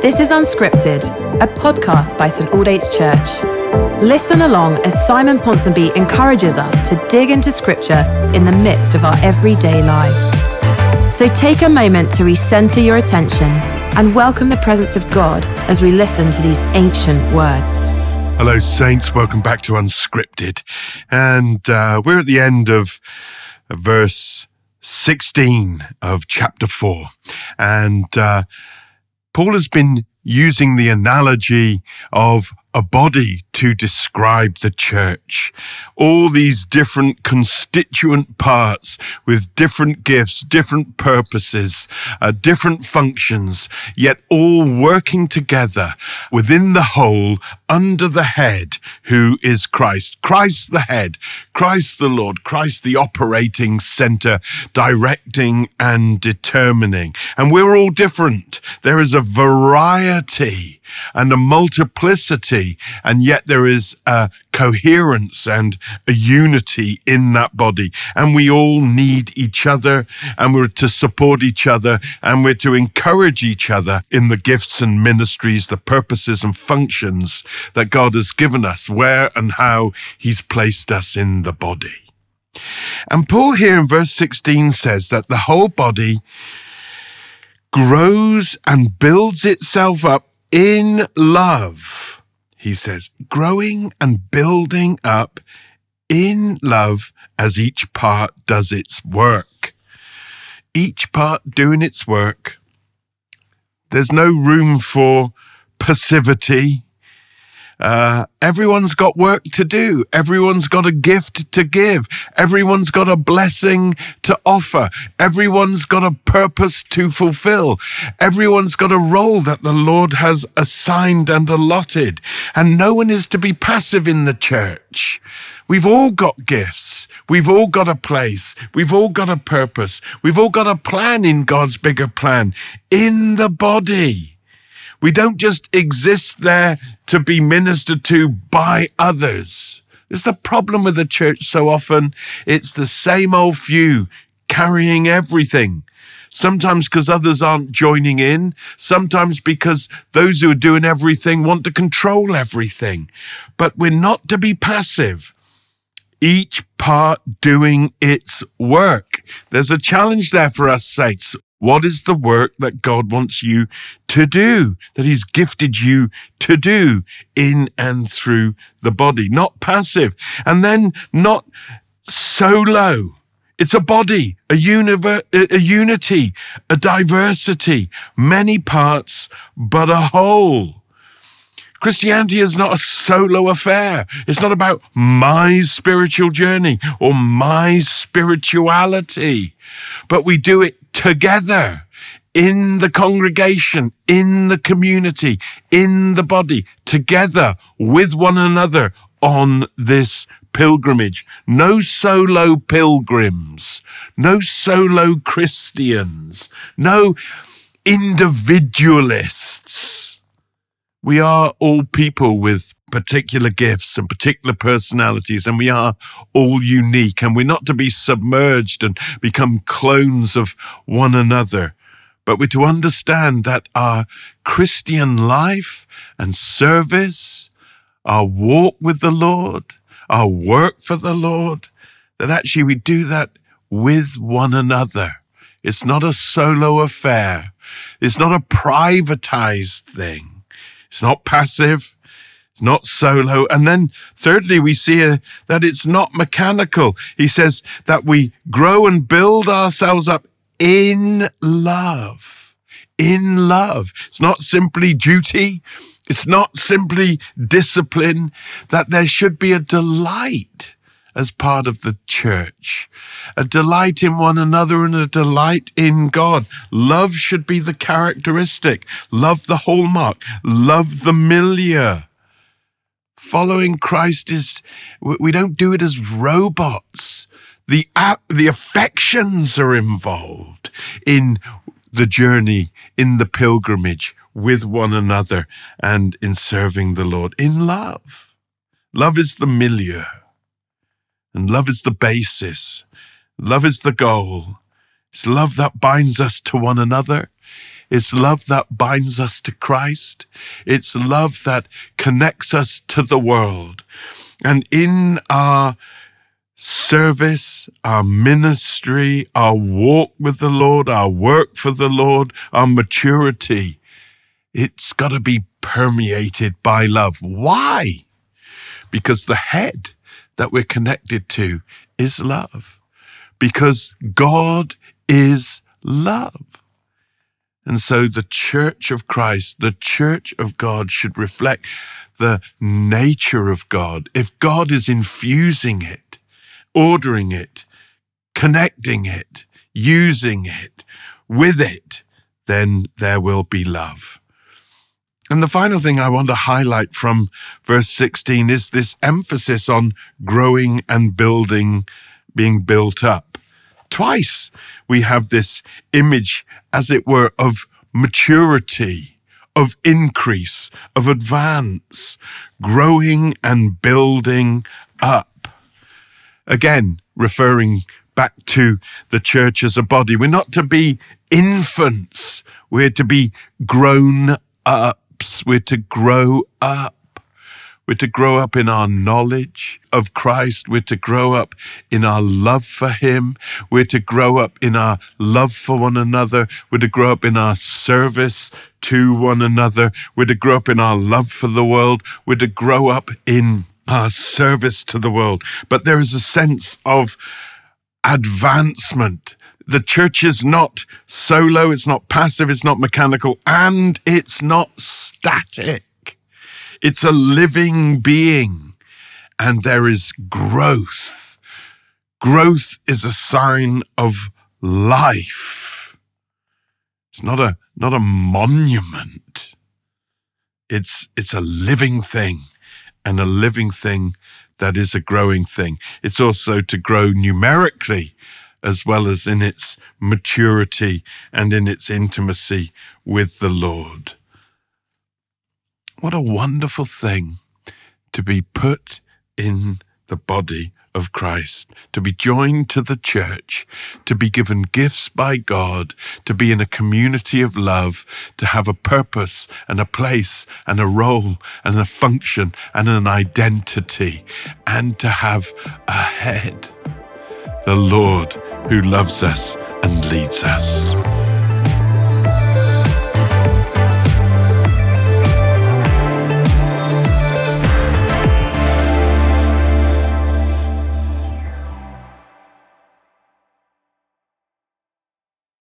This is Unscripted, a podcast by St Aldate's Church. Listen along as Simon Ponsonby encourages us to dig into Scripture in the midst of our everyday lives. So take a moment to recenter your attention and welcome the presence of God as we listen to these ancient words. Hello, Saints. Welcome back to Unscripted. And uh, we're at the end of verse 16 of chapter 4. And uh, Paul has been using the analogy of a body to describe the church. All these different constituent parts with different gifts, different purposes, uh, different functions, yet all working together within the whole under the head who is Christ. Christ the head, Christ the Lord, Christ the operating center, directing and determining. And we're all different. There is a variety and a multiplicity, and yet there is a coherence and a unity in that body. And we all need each other, and we're to support each other, and we're to encourage each other in the gifts and ministries, the purposes and functions that God has given us, where and how He's placed us in the body. And Paul here in verse 16 says that the whole body grows and builds itself up in love, he says, growing and building up in love as each part does its work. Each part doing its work. There's no room for passivity. Uh, everyone's got work to do. Everyone's got a gift to give. Everyone's got a blessing to offer. Everyone's got a purpose to fulfill. Everyone's got a role that the Lord has assigned and allotted. And no one is to be passive in the church. We've all got gifts. We've all got a place. We've all got a purpose. We've all got a plan in God's bigger plan in the body. We don't just exist there to be ministered to by others. It's the problem with the church so often. It's the same old few carrying everything. Sometimes because others aren't joining in. Sometimes because those who are doing everything want to control everything. But we're not to be passive. Each part doing its work. There's a challenge there for us saints. What is the work that God wants you to do, that He's gifted you to do in and through the body? Not passive and then not solo. It's a body, a, univer- a unity, a diversity, many parts, but a whole. Christianity is not a solo affair. It's not about my spiritual journey or my spirituality, but we do it together in the congregation, in the community, in the body, together with one another on this pilgrimage. No solo pilgrims, no solo Christians, no individualists. We are all people with particular gifts and particular personalities, and we are all unique, and we're not to be submerged and become clones of one another. But we're to understand that our Christian life and service, our walk with the Lord, our work for the Lord, that actually we do that with one another. It's not a solo affair. It's not a privatized thing. It's not passive. It's not solo. And then thirdly, we see that it's not mechanical. He says that we grow and build ourselves up in love. In love. It's not simply duty. It's not simply discipline, that there should be a delight as part of the church, a delight in one another and a delight in God. Love should be the characteristic, love the hallmark, love the milieu. Following Christ is, we don't do it as robots. The, the affections are involved in the journey, in the pilgrimage with one another and in serving the Lord in love. Love is the milieu and love is the basis. Love is the goal. It's love that binds us to one another. It's love that binds us to Christ. It's love that connects us to the world. And in our service, our ministry, our walk with the Lord, our work for the Lord, our maturity, it's got to be permeated by love. Why? Because the head that we're connected to is love. Because God is love. And so the church of Christ, the church of God should reflect the nature of God. If God is infusing it, ordering it, connecting it, using it, with it, then there will be love. And the final thing I want to highlight from verse 16 is this emphasis on growing and building, being built up. Twice we have this image, as it were, of maturity, of increase, of advance, growing and building up. Again, referring back to the church as a body. We're not to be infants. We're to be grown ups, we're to grow up. We're to grow up in our knowledge of Christ. We're to grow up in our love for Him. We're to grow up in our love for one another. We're to grow up in our service to one another. We're to grow up in our love for the world. We're to grow up in our service to the world. But there is a sense of advancement the church is not solo, it's not passive, it's not mechanical, and it's not static. It's a living being, and there is growth. Growth is a sign of life. It's not a, not a monument. It's, it's a living thing and a living thing that is a growing thing. It's also to grow numerically as well as in its maturity and in its intimacy with the Lord. What a wonderful thing to be put in the body of Christ, to be joined to the church, to be given gifts by God, to be in a community of love, to have a purpose and a place and a role and a function and an identity, and to have a head, the Lord who loves us and leads us.